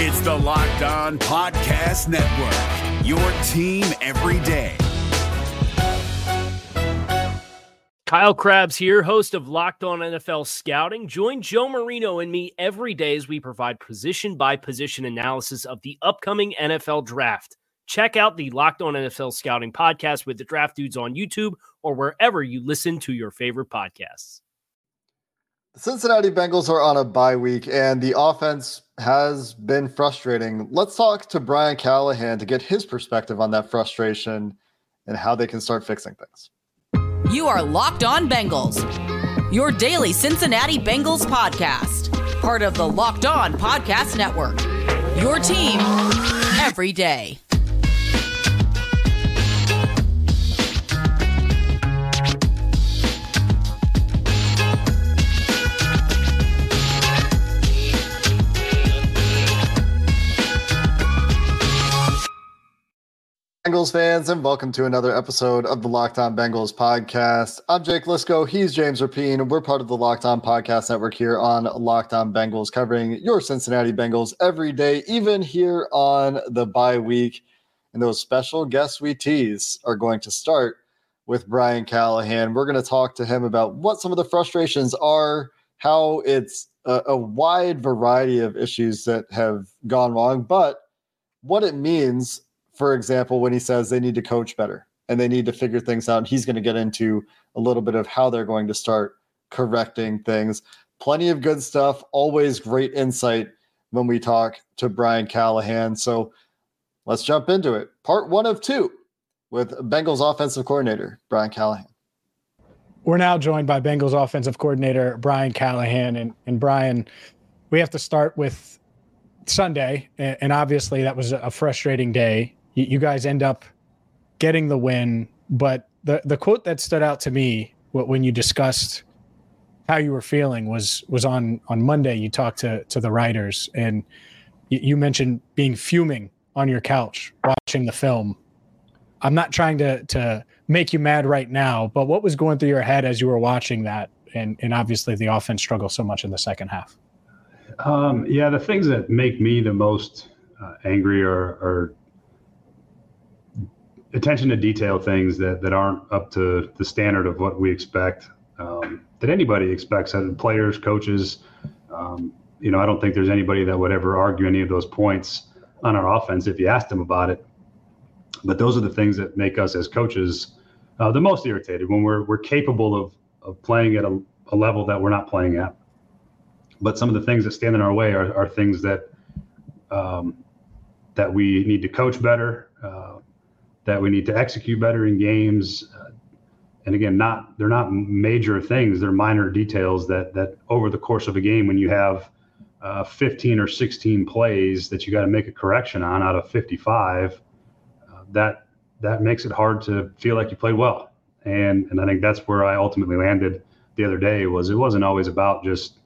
It's the Locked On Podcast Network, your team every day. Kyle Crabbs here, host of Locked On NFL Scouting. Join Joe Marino and me every day as we provide position by position analysis of the upcoming NFL draft. Check out the Locked On NFL Scouting podcast with the Draft Dudes on YouTube or wherever you listen to your favorite podcasts. The Cincinnati Bengals are on a bye week and the offense has been frustrating. Let's talk to Brian Callahan to get his perspective on that frustration and how they can start fixing things. You are Locked On Bengals, your daily Cincinnati Bengals podcast, part of the Locked On Podcast Network. Your team every day. Bengals fans, and welcome to another episode of the Locked On Bengals podcast. I'm Jake Liscow. He's James Rapien. We're part of the Locked On Podcast Network here on Locked On Bengals, covering your Cincinnati Bengals every day, even here on the bye week. And those special guests we tease are going to start with Brian Callahan. We're going to talk to him about what some of the frustrations are, how it's a, a wide variety of issues that have gone wrong, but what it means for example, when he says they need to coach better and they need to figure things out, he's going to get into a little bit of how they're going to start correcting things. Plenty of good stuff, always great insight when we talk to Brian Callahan. So let's jump into it. Part one of two with Bengals offensive coordinator, Brian Callahan. We're now joined by Bengals offensive coordinator, Brian Callahan. And, and Brian, we have to start with Sunday. And obviously, that was a frustrating day you, you guys end up getting the win. But the the quote that stood out to me when you discussed how you were feeling was was on on Monday. You talked to to the writers and you, mentioned being fuming on your couch watching the film. I'm not trying to to make you mad right now, but what was going through your head as you were watching that? And and obviously the offense struggled so much in the second half. Um, yeah, the things that make me the most uh, angry are, are attention to detail things that, that aren't up to the standard of what we expect um, that anybody expects players coaches um, you know i don't think there's anybody that would ever argue any of those points on our offense if you asked them about it. But those are the things that make us as coaches uh, the most irritated when we're, we're capable of, of playing at a, a level that we're not playing at. But some of the things that stand in our way are, are things that um, that we need to coach better uh, that we need to execute better in games. Uh, and again, not they're not major things; they're minor details that that over the course of a game, when you have uh, 15 or 16 plays that you got to make a correction on out of 55, uh, that that makes it hard to feel like you played well. And and I think that's where I ultimately landed the other day was it wasn't always about just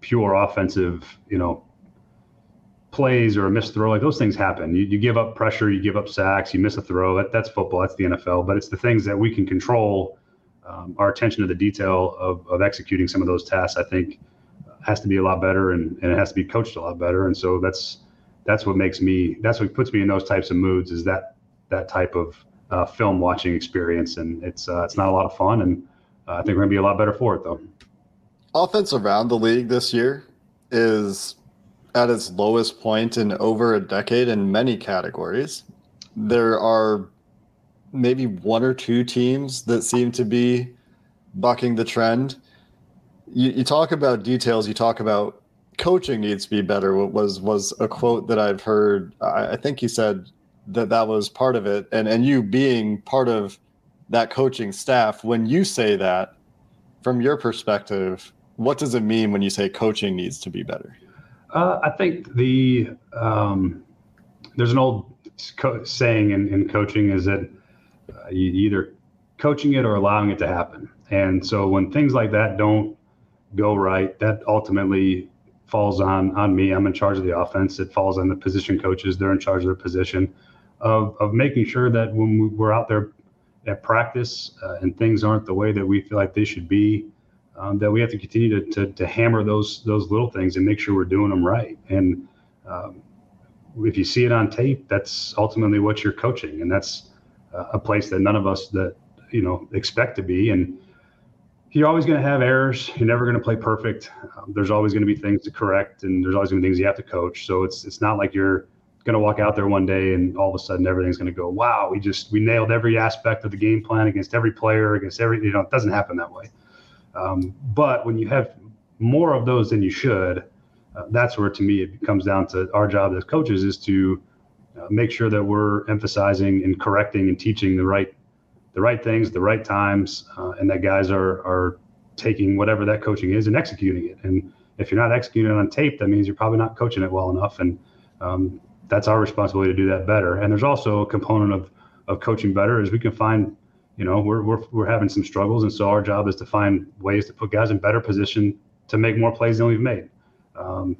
pure offensive, you know, plays or a missed throw, like those things happen. You, you give up pressure, you give up sacks, you miss a throw. That, that's football. That's the NFL. But it's the things that we can control. Um, our attention to the detail of, of executing some of those tasks, I think, has to be a lot better, and, and it has to be coached a lot better. And so that's that's what makes me. That's what puts me in those types of moods. Is that that type of uh, film watching experience, and it's uh, it's not a lot of fun, and uh, I think we're gonna be a lot better for it though. Offense around the league this year is at its lowest point in over a decade in many categories. There are maybe one or two teams that seem to be bucking the trend. You, you talk about details, you talk about coaching needs to be better. Was was a quote that I've heard. I, I think you said that that was part of it, and and you being part of that coaching staff. When you say that, from your perspective, what does it mean when you say coaching needs to be better? Uh, I think the um, there's an old co- saying in, in, coaching is that uh, you either coaching it or allowing it to happen. And so when things like that don't go right, that ultimately falls on on me. I'm in charge of the offense. It falls on the position coaches. They're in charge of their position of of making sure that when we're out there at practice uh, and things aren't the way that we feel like they should be, um, that we have to continue to, to, to, hammer those those little things and make sure we're doing them right. And um, if you see it on tape, that's ultimately what you're coaching, and that's uh, a place that none of us that you know expect to be. And you're always going to have errors. You're never going to play perfect. Um, there's always going to be things to correct, and there's always going to be things you have to coach. So it's it's not like you're going to walk out there one day and all of a sudden everything's going to go. Wow, we just we nailed every aspect of the game plan against every player against every. You know, it doesn't happen that way. Um, but when you have more of those than you should, uh, that's where to me it comes down to our job as coaches is to uh, make sure that we're emphasizing and correcting and teaching the right the right things, the right times, uh, and that guys are are taking whatever that coaching is and executing it. And if you're not executing it on tape, that means you're probably not coaching it well enough. And um, that's our responsibility to do that better. And there's also a component of of coaching better is we can find, you know, we're we're we're having some struggles, and so our job is to find ways to put guys in better position to make more plays than we've made. Um,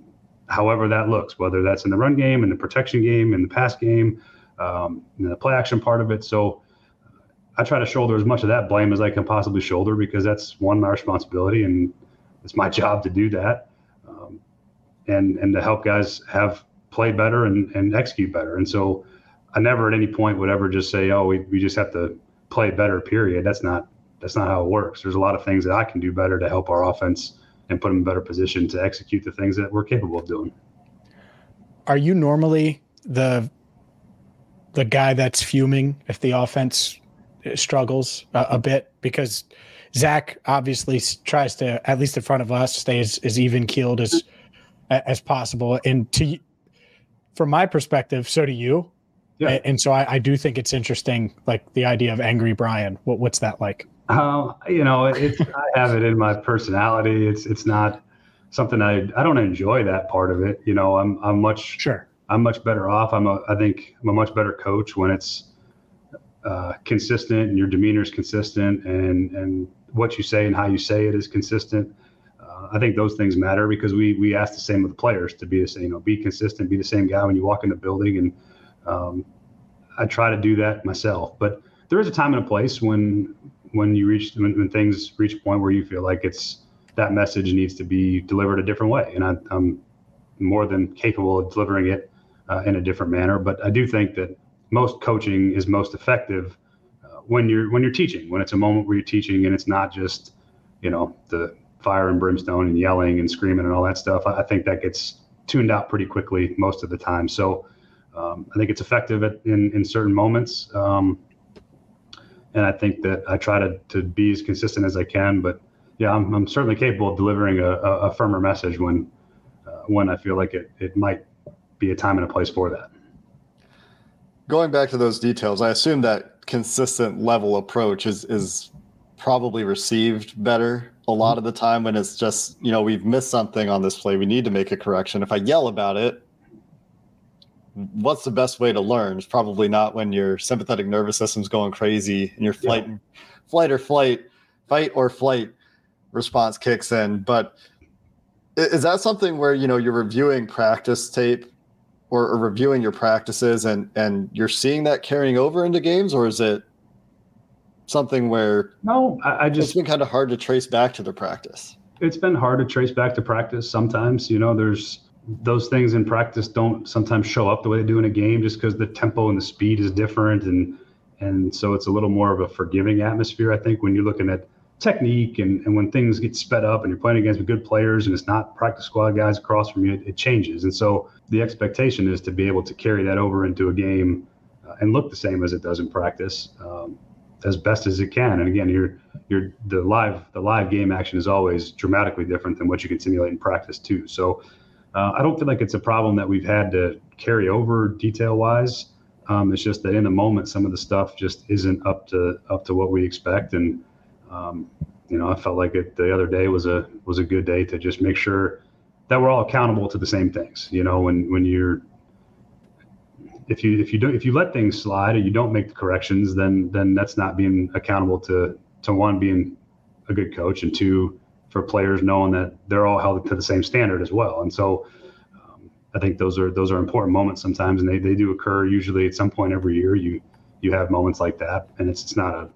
however that looks, whether that's in the run game, in the protection game, in the pass game, um, in the play action part of it. So I try to shoulder as much of that blame as I can possibly shoulder because that's one of my responsibility and it's my job to do that, um, and and to help guys have play better and, and execute better. And so I never at any point would ever just say, oh, we, we just have to play better. Period. That's not that's not how it works. There's a lot of things that I can do better to help our offense and put them in better position to execute the things that we're capable of doing. Are you normally the the guy that's fuming if the offense struggles a, a bit because Zac obviously tries to at least in front of us stay as, as even keeled as as possible and to from my perspective so do you yeah. and so I, I do think it's interesting like the idea of angry Brian what, what's that like uh, you know, it's I have it in my personality. It's it's not something I I don't enjoy that part of it. You know, I'm I'm much sure I'm much better off. I'm a I think I'm a much better coach when it's uh, consistent and your demeanor is consistent and and what you say and how you say it is consistent. Uh, I think those things matter because we we ask the same of the players to be the same. You know, be consistent, be the same guy when you walk in the building, and um, I try to do that myself. But there is a time and a place when when you reach when, when, things reach a point where you feel like it's that message needs to be delivered a different way, and I, am more than capable of delivering it uh, in a different manner. But I do think that most coaching is most effective uh, when you're when you're teaching, when it's a moment where you're teaching, and it's not just you know the fire and brimstone and yelling and screaming and all that stuff. I, I think that gets tuned out pretty quickly most of the time. So um, I think it's effective at, in in certain moments. Um, and I think that I try to to be as consistent as I can. But yeah, I'm, I'm certainly capable of delivering a, a, a firmer message when uh, when I feel like it it might be a time and a place for that. Going back to those details, I assume that consistent level approach is is probably received better a lot of the time when it's just you know we've missed something on this play we need to make a correction if i yell about it what's the best way to learn? It's probably not when your sympathetic nervous system's going crazy and your flight, yeah. flight or flight, fight or flight response kicks in. But is that something where you know you're reviewing practice tape or, or reviewing your practices and and you're seeing that carrying over into games, or is it something where no, I, I just it's been kind of hard to trace back to the practice. It's been hard to trace back to practice. Sometimes, you know, there's those things in practice don't sometimes show up the way they do in a game just because the tempo and the speed is different and and so it's a little more of a forgiving atmosphere i think when you're looking at technique and, and when things get sped up and you're playing against good players and it's not practice squad guys across from you it, it changes. And so the expectation is to be able to carry that over into a game uh, and look the same as it does in practice um, as best as it can. And again you're you're the live the live game action is always dramatically different than what you can simulate in practice too. So uh, I don't feel like it's a problem that we've had to carry over detail wise. Um, it's just that in the moment, some of the stuff just isn't up to up to what we expect, and um, you know, I felt like it the other day was a was a good day to just make sure that we're all accountable to the same things. You know, when when you're if you if you don't if you let things slide and you don't make the corrections, then then that's not being accountable to to one being a good coach and two for players knowing that they're all held to the same standard as well. And so um, I think those are those are important moments sometimes, and they, they do occur usually at some point every year. You you have moments like that, and it's it's not a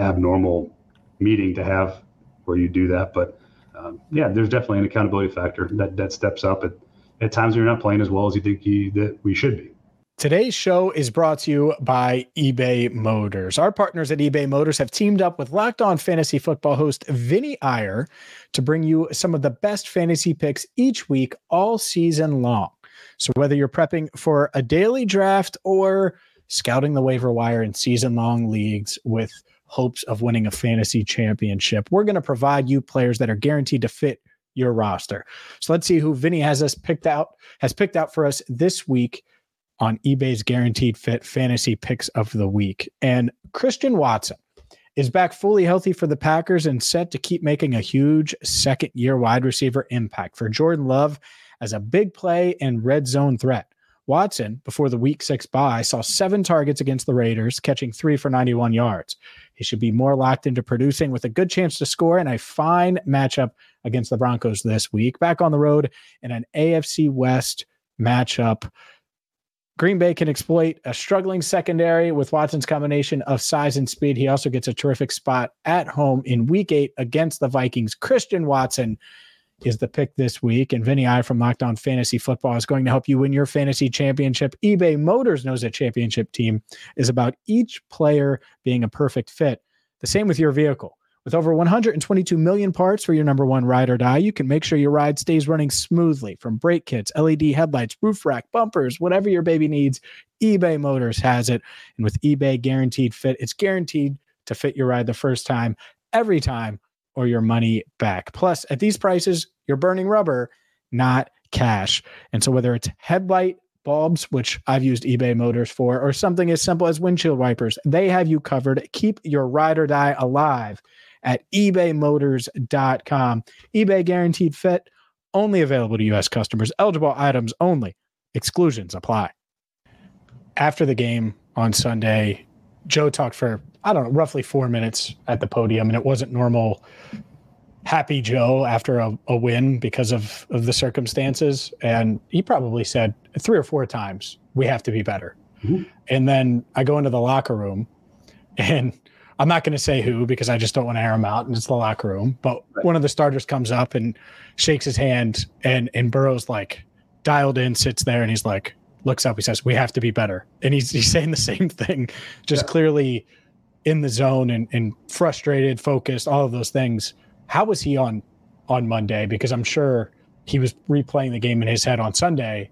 abnormal meeting to have where you do that. But um, yeah, there's definitely an accountability factor that that steps up at at times when you're not playing as well as you think he, that we should be. Today's show is brought to you by eBay Motors. Our partners at eBay Motors have teamed up with Locked On Fantasy Football host Vinny Iyer to bring you some of the best fantasy picks each week, all season long. So, whether you're prepping for a daily draft or scouting the waiver wire in season long leagues with hopes of winning a fantasy championship, we're going to provide you players that are guaranteed to fit your roster. So, let's see who Vinny has us picked out, has picked out for us this week on eBay's guaranteed fit fantasy picks of the week. And Christian Watson is back fully healthy for the Packers and set to keep making a huge second year wide receiver impact for Jordan Love as a big play and red zone threat. Watson, before the week six bye, saw seven targets against the Raiders, catching three for 91 yards. He should be more locked into producing with a good chance to score and a fine matchup against the Broncos this week. Back on the road in an AFC West matchup Green Bay can exploit a struggling secondary with Watson's combination of size and speed. He also gets a terrific spot at home in week eight against the Vikings. Christian Watson is the pick this week. And Vinny Iyer from Locked On Fantasy Football is going to help you win your fantasy championship. eBay Motors knows a championship team is about each player being a perfect fit. The same with your vehicle. With over 122 million parts for your number one ride or die, you can make sure your ride stays running smoothly from brake kits, LED headlights, roof rack, bumpers, whatever your baby needs. eBay Motors has it. And with eBay Guaranteed Fit, it's guaranteed to fit your ride the first time, every time, or your money back. Plus, at these prices, you're burning rubber, not cash. And so, whether it's headlight, bulbs, which I've used eBay Motors for, or something as simple as windshield wipers, they have you covered. Keep your ride or die alive at ebaymotors.com. eBay guaranteed fit, only available to U.S. customers, eligible items only, exclusions apply. After the game on Sunday, Joe talked for, I don't know, roughly four minutes at the podium, and it wasn't normal happy Joe after a, a win because of, of the circumstances. And he probably said three or four times, we have to be better. Mm-hmm. And then I go into the locker room and I'm not going to say who because I just don't want to air him out, and it's the locker room. But right. one of the starters comes up and shakes his hand, and and Burrow's like dialed in, sits there, and he's like looks up. He says, "We have to be better," and he's he's saying the same thing, just yeah. clearly in the zone and, and frustrated, focused, all of those things. How was he on on Monday? Because I'm sure he was replaying the game in his head on Sunday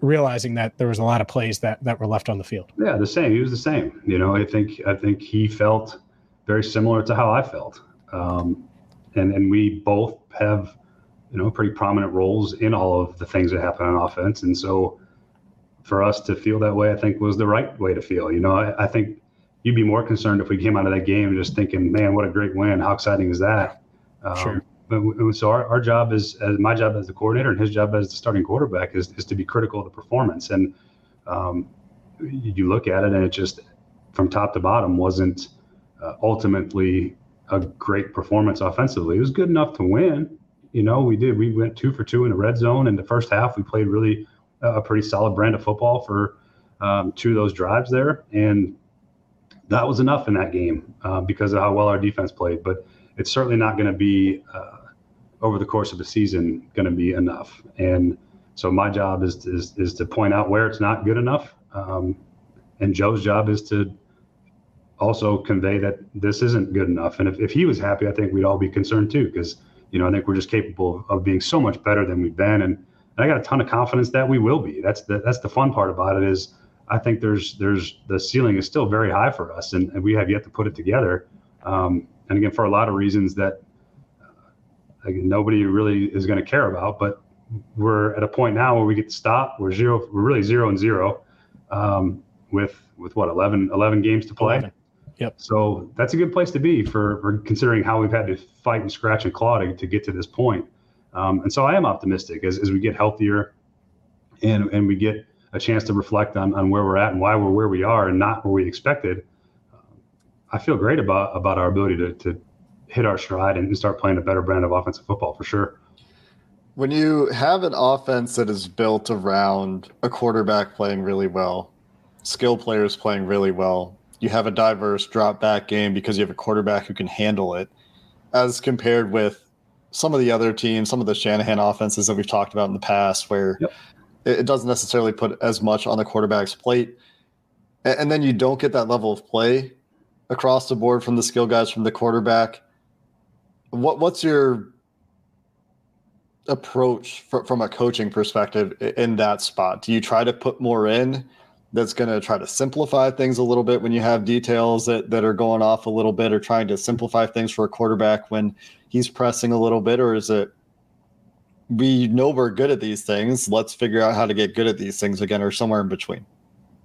realizing that there was a lot of plays that that were left on the field. Yeah, the same. He was the same. You know, I think I think he felt very similar to how I felt, um, and and we both have you know pretty prominent roles in all of the things that happen on offense, and so for us to feel that way, I think was the right way to feel. You know, I, I think you'd be more concerned if we came out of that game just thinking, man, what a great win! How exciting is that? Um, sure so our, our job is as my job as the coordinator and his job as the starting quarterback is, is to be critical of the performance. And um, you look at it and it just from top to bottom wasn't uh, ultimately a great performance offensively. It was good enough to win. You know we did we went two for two in the red zone in the first half. We played really a pretty solid brand of football for um, two of those drives there. And that was enough in that game uh, because of how well our defense played. But it's certainly not going to be uh, over the course of a season going to be enough. And so my job is, is, is to point out where it's not good enough. Um, and Joe's job is to also convey that this isn't good enough. And if, if he was happy, I think we'd all be concerned too, because, you know, I think we're just capable of, of being so much better than we've been. And, and I got a ton of confidence that we will be. That's the, that's the fun part about it is I think there's, there's the ceiling is still very high for us and, and we have yet to put it together. Um, and again, for a lot of reasons that like nobody really is going to care about. But we're at a point now where we get to stop. We're zero. We're really zero and zero um, with with what 11, 11 games to play. 11. Yep. So that's a good place to be for, for considering how we've had to fight and scratch and claw to, to get to this point. Um, and so I am optimistic as, as we get healthier and, and we get a chance to reflect on, on where we're at and why we're where we are and not where we expected. I feel great about, about our ability to, to hit our stride and start playing a better brand of offensive football for sure. When you have an offense that is built around a quarterback playing really well, skill players playing really well, you have a diverse drop back game because you have a quarterback who can handle it, as compared with some of the other teams, some of the Shanahan offenses that we've talked about in the past, where Yep. it, doesn't necessarily put as much on the quarterback's plate, and then you don't get that level of play across the board from the skill guys from the quarterback. What what's your approach fr- from a coaching perspective in that spot? Do you try to put more in? That's going to try to simplify things a little bit when you have details that, that are going off a little bit, or trying to simplify things for a quarterback when he's pressing a little bit, or is it we know we're good at these things? Let's figure out how to get good at these things again, or somewhere in between.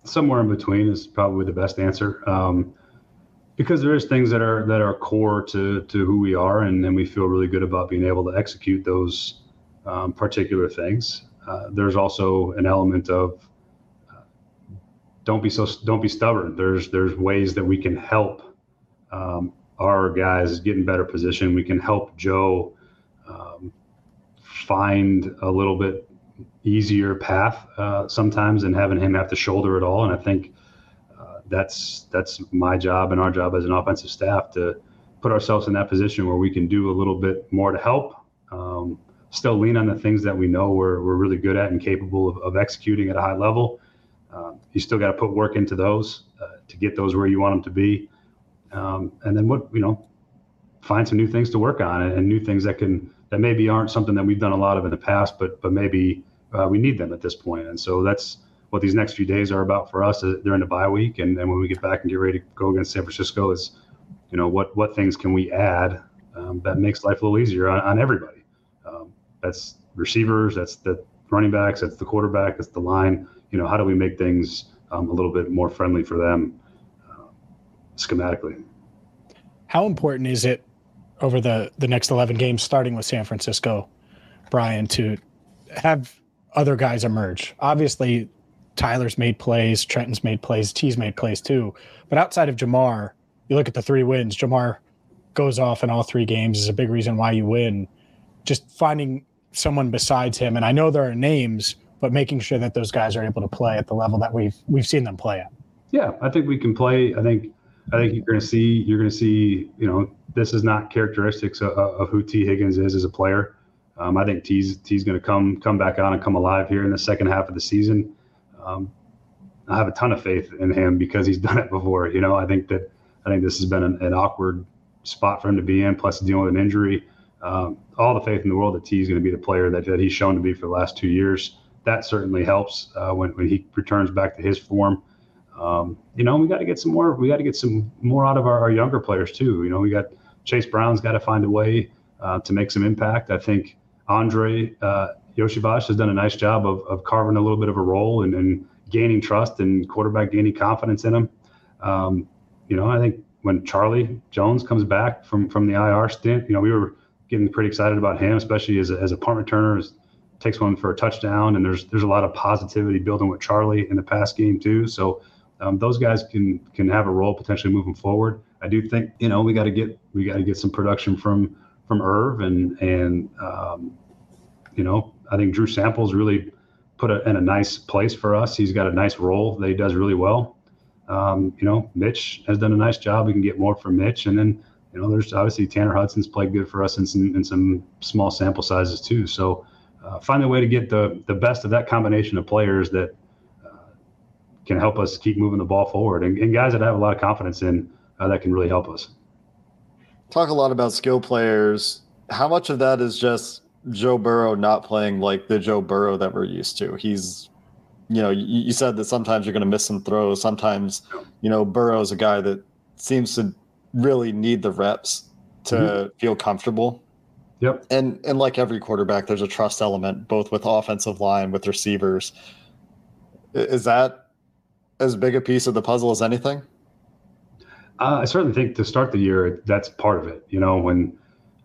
somewhere in between is probably the best answer um, because there is things that are that are core to to who we are and, and we feel really good about being able to execute those um, particular things. Uh, there's also an element of uh, don't be so don't be stubborn. There's there's ways that we can help um, our guys get in better position. We can help joe um, find a little bit easier path uh, sometimes than having him have to shoulder it all. And I think that's that's my job and our job as an offensive staff to put ourselves in that position where we can do a little bit more to help. Um, still lean on the things that we know we're, we're really good at and capable of, of executing at a high level. Um, you still got to put work into those uh, to get those where you want them to be. Um, and then what you know, find some new things to work on and, and new things that can that maybe aren't something that we've done a lot of in the past, but but maybe uh, we need them at this point. And so that's what these next few days are about for us uh, during the bye week. And, and when we get back and get ready to go against San Francisco is, you know, what, what things can we add um, that makes life a little easier on, on everybody. Um, that's receivers, that's the running backs, that's the quarterback, that's the line. You know, how do we make things um, a little bit more friendly for them uh, schematically? How important is it over the the next 11 games starting with San Francisco, Brian, to have other guys emerge? Obviously, Tyler's made plays, Trenton's made plays, Tee's made plays too. But outside of Ja'Marr, you look at the three wins, Ja'Marr goes off in all three games is a big reason why you win. Just finding someone besides him, and I know there are names, but making sure that those guys are able to play at the level that we've we've seen them play at. Yeah, I think we can play. I think I think you're going to see you're going to see you know this is not characteristics of, of who Tee Higgins is as a player. Um, I think Tee's Tee's going to come come back on and come alive here in the second half of the season. Um, I have a ton of faith in him because he's done it before. You know, I think that I think this has been an, an awkward spot for him to be in, plus dealing with an injury. Um, all the faith in the world that Tee is going to be the player that, that he's shown to be for the last two years. That certainly helps uh, when, when he returns back to his form. Um, you know, we got to get some more. We got to get some more out of our, our, younger players too. You know, we got Chase Brown's got to find a way uh, to make some impact. I think Andrei uh, Iosivas has done a nice job of, of carving a little bit of a role and, and gaining trust and quarterback gaining confidence in him. Um, you know, I think when Charlie Jones comes back from from the IR stint, you know, we were getting pretty excited about him, especially as a, as a punt returner. As, takes one for a touchdown, and there's there's a lot of positivity building with Charlie in the past game too. So um, those guys can can have a role potentially moving forward. I do think you know we got to get we got to get some production from from Irv and and um, you know I think Drew Sample's really put in a nice place for us. He's got a nice role that he does really well. Um, you know Mitch has done a nice job. We can get more from Mitch, and then you know there's obviously Tanner Hudson's played good for us in some in some small sample sizes too. So. Uh, find a way to get the the best of that combination of players that can help us keep moving the ball forward and, and guys that I have a lot of confidence in uh, that can really help us. Talk a lot about skill players. How much of that is just Joe Burrow not playing like the Joe Burrow that we're used to? He's, you know, you, you said that sometimes you're going to miss some throws. Sometimes, you know, Burrow is a guy that seems to really need the reps to mm-hmm. feel comfortable. Yep. And and like every quarterback, there's a trust element, both with offensive line, with receivers. Is that as big a piece of the puzzle as anything? Uh, I certainly think to start the year, that's part of it. You know, when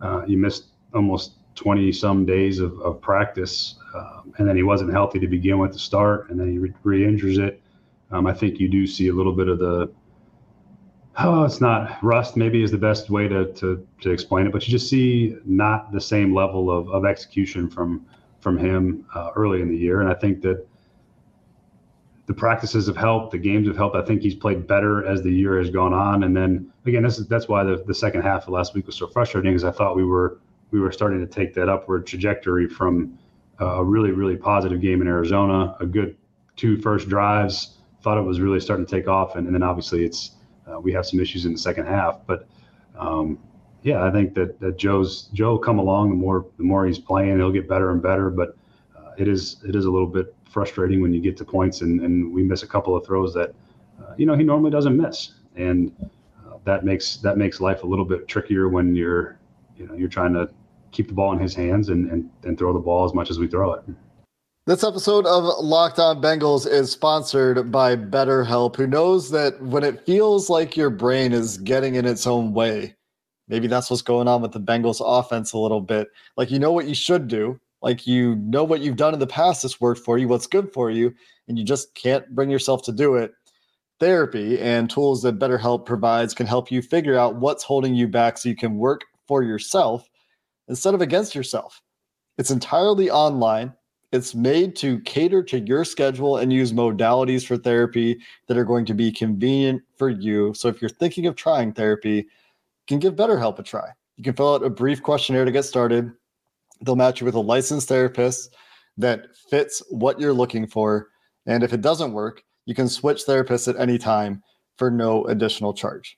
uh, you missed almost 20 some days of, of practice, um, and then he wasn't healthy to begin with to start, and then he re injures it. Um, I think you do see a little bit of the, oh, it's not rust, maybe is the best way to, to, to explain it, but you just see not the same level of, of execution from, from him uh, early in the year. And I think that the practices have helped, the games have helped. I think he's played better as the year has gone on. And then again, this is that's why the, the second half of last week was so frustrating because I thought we were we were starting to take that upward trajectory from a really really positive game in Arizona, a good two first drives. Thought it was really starting to take off, and, and then obviously it's uh, we have some issues in the second half. But um, yeah, I think that, that Joe's Joe come along. The more the more he's playing, he'll get better and better. But uh, it is it is a little bit frustrating when you get to points and, and we miss a couple of throws that uh, you know he normally doesn't miss, and uh, that makes that makes life a little bit trickier when you're you know you're trying to keep the ball in his hands and and, and throw the ball as much as we throw it. This episode of Locked On Bengals is sponsored by BetterHelp, who knows that when it feels like your brain is getting in its own way, maybe that's what's going on with the Bengals offense a little bit. Like you know what you should do, like you know what you've done in the past that's worked for you, what's good for you, and you just can't bring yourself to do it. Therapy and tools that BetterHelp provides can help you figure out what's holding you back so you can work for yourself instead of against yourself. It's entirely online it's made to cater to your schedule and use modalities for therapy that are going to be convenient for you. So if you're thinking of trying therapy, you can give BetterHelp a try. You can fill out a brief questionnaire to get started. They'll match you with a licensed therapist that fits what you're looking for. And if it doesn't work, you can switch therapists at any time for no additional charge.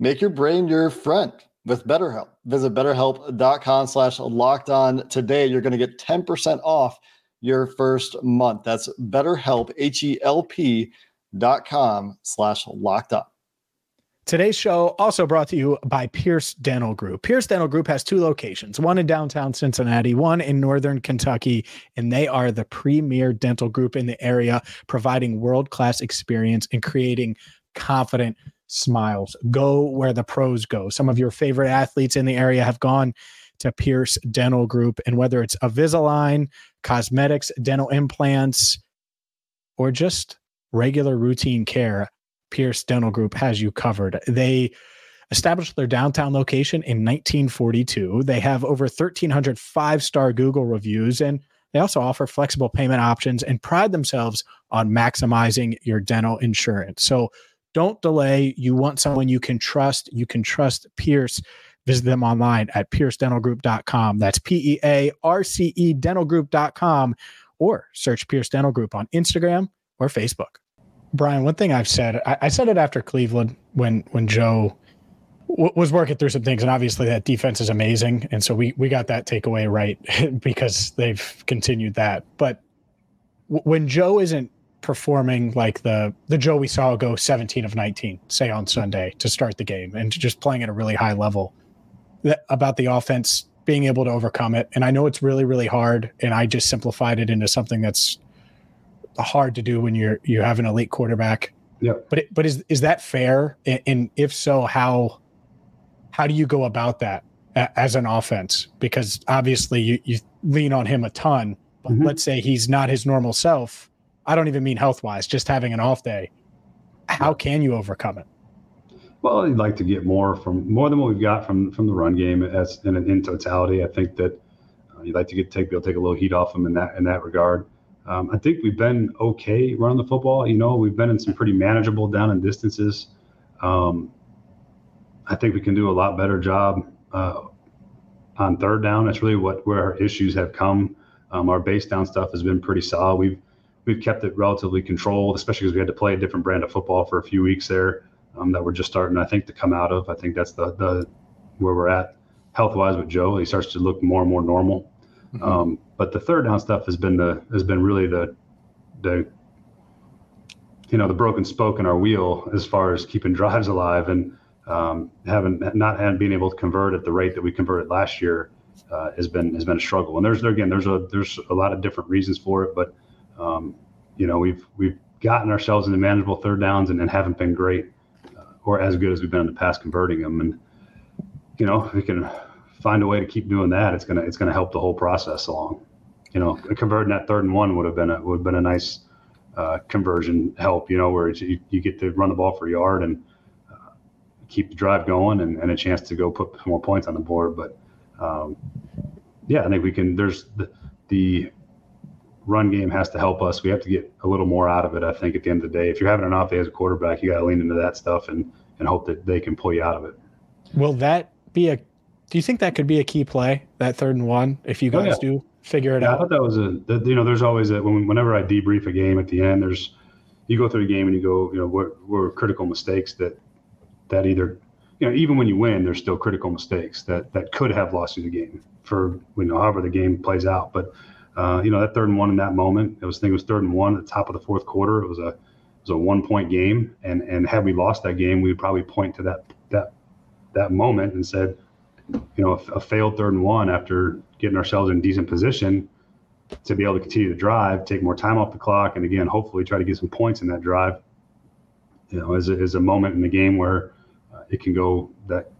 Make your brain your friend with BetterHelp. Visit betterhelp.com slash locked on today. You're going to get 10% off your first month. That's betterhelp, H-E-L-P dot com slash locked up. Today's show also brought to you by Pearce Dental Group. Pearce Dental Group has two locations, one in downtown Cincinnati, one in northern Kentucky, and they are the premier dental group in the area, providing world-class experience and creating confident smiles. Go where the pros go. Some of your favorite athletes in the area have gone to Pearce Dental Group. And whether it's Invisalign, cosmetics, dental implants, or just regular routine care, Pearce Dental Group has you covered. They established their downtown location in 1942. They have over 1,300 five star Google reviews, and they also offer flexible payment options and pride themselves on maximizing your dental insurance. So don't delay. You want someone you can trust. You can trust Pearce. Visit them online at pearcedentalgroup.com. That's P E A R C E dentalgroup.com or search Pearce Dental Group on Instagram or Facebook. Brian, one thing I've said, I, I said it after Cleveland when when Joe w- was working through some things, and obviously that defense is amazing, and so we we got that takeaway right because they've continued that. But w- when Joe isn't performing like the the Joe we saw go 17 of 19, say on Sunday to start the game, and just playing at a really high level, that, about the offense being able to overcome it. And I know it's really, really hard. And I just simplified it into something that's hard to do when you're you have an elite quarterback. Yeah. But it, but is is that fair? And, and if so, how how do you go about that as an offense? Because obviously you you lean on him a ton. But mm-hmm. let's say he's not his normal self. I don't even mean health wise, just having an off day. How can you overcome it? Well, you'd like to get more from more than what we've got from from the run game as in, in totality. I think that uh, you'd like to get take be able to take a little heat off them in that in that regard. Um, I think we've been okay running the football. You know, we've been in some pretty manageable down and distances. Um, I think we can do a lot better job uh, on third down. That's really what where our issues have come. Um, our base down stuff has been pretty solid. We've we've kept it relatively controlled, especially because we had to play a different brand of football for a few weeks there um, that we're just starting, I think, to come out of. I think that's the the where we're at health wise with Joe. He starts to look more and more normal. Mm-hmm. Um, but the third down stuff has been the has been really the the you know the broken spoke in our wheel as far as keeping drives alive and um, having not having being able to convert at the rate that we converted last year uh, has been has been a struggle. And there's again there's a there's a lot of different reasons for it, but um, you know we've we've gotten ourselves into manageable third downs and, and haven't been great or as good as we've been in the past converting them. And you know, we can find a way to keep doing that. It's gonna it's gonna help the whole process along. You know, converting that third and one would have been a would have been a nice uh, conversion help. You know, where you, you get to run the ball for a yard and uh, keep the drive going and, and a chance to go put more points on the board. But um, yeah, I think we can. There's the, the run game has to help us. We have to get a little more out of it. I think at the end of the day, if you're having an off day as a quarterback, you got to lean into that stuff and and hope that they can pull you out of it. Will that be a Do you think that could be a key play, that third and one, if you Oh, guys yeah. do figure it Yeah, I thought that was a that, you know there's always a when, whenever I debrief a game at the end there's you go through the game and you go you know what were critical mistakes that that either you know even when you win there's still critical mistakes that that could have lost you the game for you know however the game plays out but uh, you know that third and one in that moment it was I think it was third and one at the top of the fourth quarter it was a it was a one point game and and had we lost that game we'd probably point to that that that moment and said you know a, a failed third and one after getting ourselves in decent position to be able to continue to drive, take more time off the clock, and again, hopefully try to get some points in that drive. You know, is a, is a moment in the game where uh, it can go that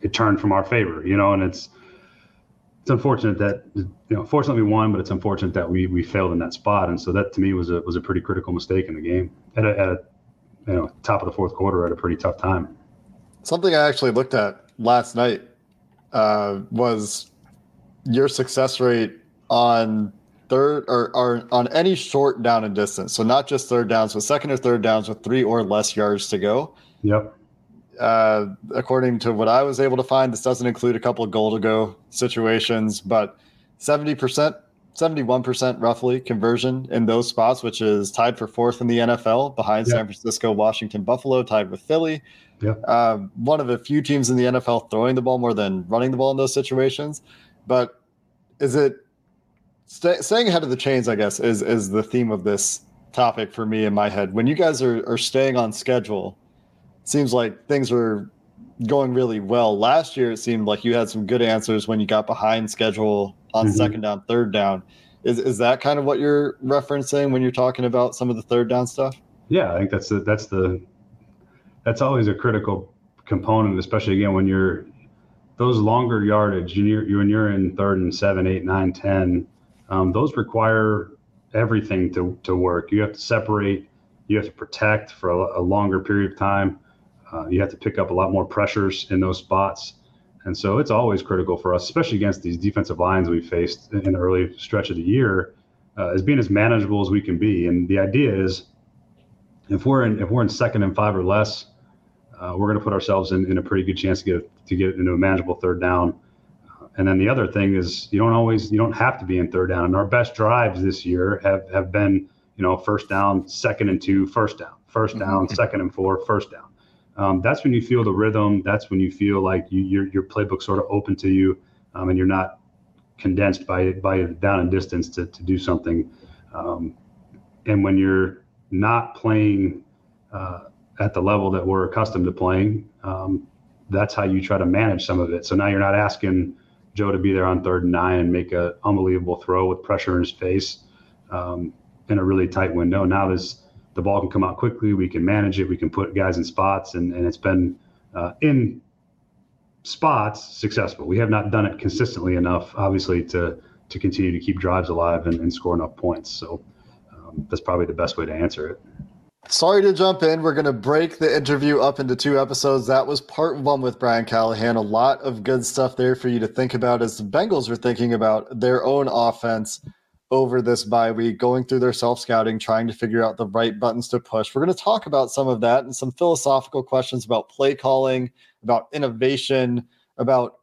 it turned from our favor. You know, and it's it's unfortunate that you know, fortunately we won, but it's unfortunate that we we failed in that spot. And so that to me was a was a pretty critical mistake in the game at a, at a you know top of the fourth quarter at a pretty tough time. Something I actually looked at last night uh, was your success rate on third or, or on any short down and distance. So not just third downs, but second or third downs with three or less yards to go. Yep. Uh, according to what I was able to find, this doesn't include a couple of goal to go situations, but 70%, 71% roughly conversion in those spots, which is tied for fourth in the NFL behind Yeah. San Francisco, Washington, Buffalo, tied with Philly. Yeah. Um, one of the few teams in the NFL throwing the ball more than running the ball in those situations. But is it stay, staying ahead of the chains? I guess is is the theme of this topic for me in my head. When you guys are are staying on schedule, seems like things were going really well. Last year, it seemed like you had some good answers when you got behind schedule on Mhm. second down, third down. Is is that kind of what you're referencing when you're talking about some of the third down stuff? Yeah, I think that's the that's the that's always a critical component, especially again when you're those longer yardage. You're, you're when you're in third and seven, eight, nine, ten. Um, those require everything to to work. You have to separate. You have to protect for a, a longer period of time. Uh, you have to pick up a lot more pressures in those spots. And so it's always critical for us, especially against these defensive lines we faced in the early stretch of the year, uh, as being as manageable as we can be. And the idea is, if we're in if we're in second and five or less, uh, we're going to put ourselves in, in a pretty good chance to get to get into a manageable third down. Uh, and then the other thing is you don't always you don't have to be in third down. And our best drives this year have have been you know first down, second and two, first down, 1st down, second and four, first down. Um, that's when you feel the rhythm. That's when you feel like you, your your playbook sort of open to you, um, and you're not condensed by it by down and distance to to do something. Um, and when you're not playing uh, at the level that we're accustomed to playing, um, that's how you try to manage some of it. So now you're not asking Joe to be there on third and nine and make an unbelievable throw with pressure in his face um, in a really tight window. Now this the ball can come out quickly. We can manage it. We can put guys in spots, and, and it's been uh, in spots successful. We have not done it consistently enough, obviously, to to continue to keep drives alive and, and score enough points. So um, that's probably the best way to answer it. Sorry to jump in. We're going to break the interview up into two episodes. That was part one with Brian Callahan. A lot of good stuff there for you to think about as the Bengals are thinking about their own offense over this bye week, going through their self scouting, trying to figure out the right buttons to push. We're going to talk about some of that and some philosophical questions about play calling, about innovation, about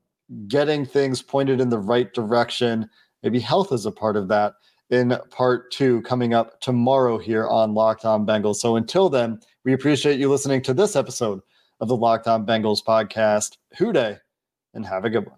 getting things pointed in the right direction. Maybe health is a part of that in part two coming up tomorrow here on Locked On Bengals. So until then, we appreciate you listening to this episode of the Locked On Bengals podcast. Who Dey and have a good one.